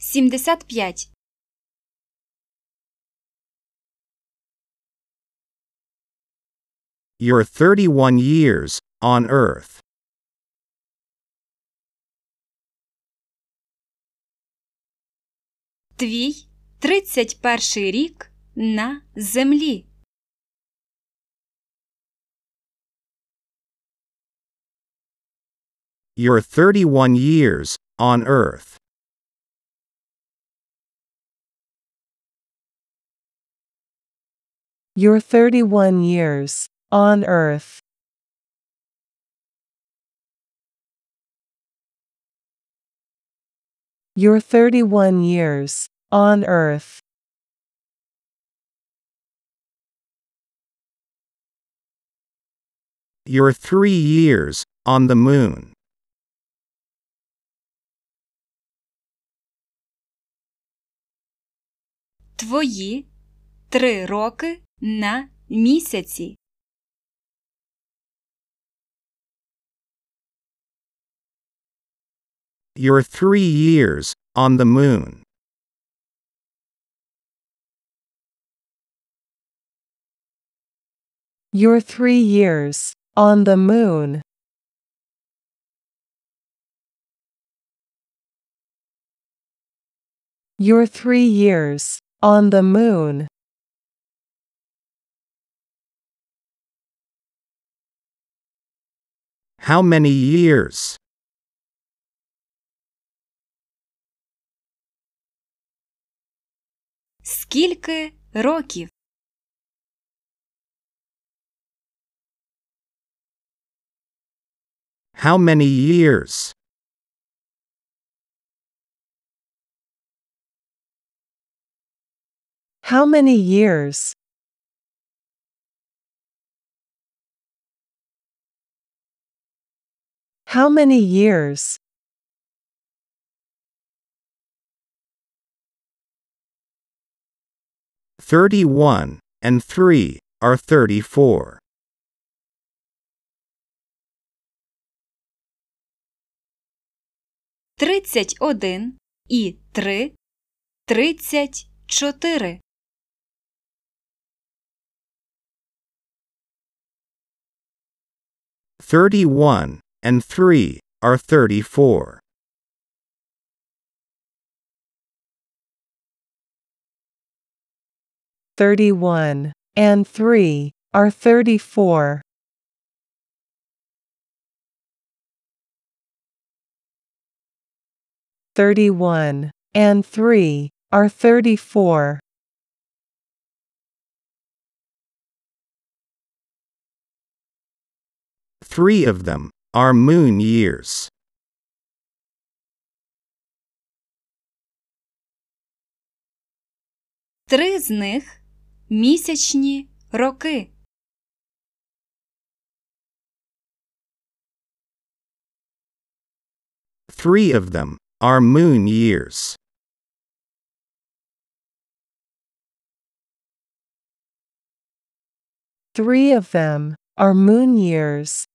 сімдесят п'ять, Your 31 years on Earth. твій тридцять перший рік на землі. Your 31 years on Earth. Your 31 years on Earth. Your 31 years on Earth. Your 3 years on the Moon. Твої три роки на місяці. Your 3 years on the Moon. Your three years on the moon. Your three years on the moon. How many years? Скільки років? How many years? How many years? How many years? Thirty-one and three are thirty-four. Тридцять один і три тридцять чотири. Thirty-one and three are thirty-four. Thirty-one and three are thirty-four. Thirty-one and three are thirty-four. Three of them are moon years. Три з них місячні роки. Three of them are moon years. Three of them are moon years.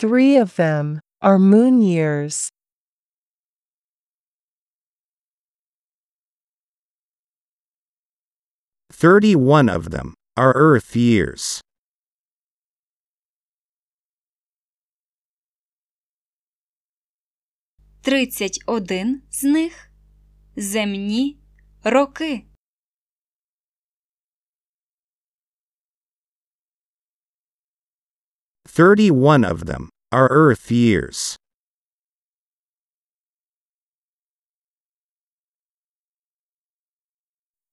Three of them are moon years. Thirty-one of them are Earth years. Тридцять один з них земні роки. Thirty-one of them are Earth years.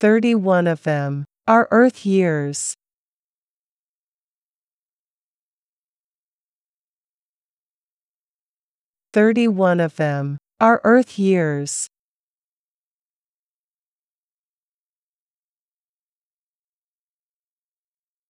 Thirty-one of them are Earth years. Thirty-one of them are Earth years.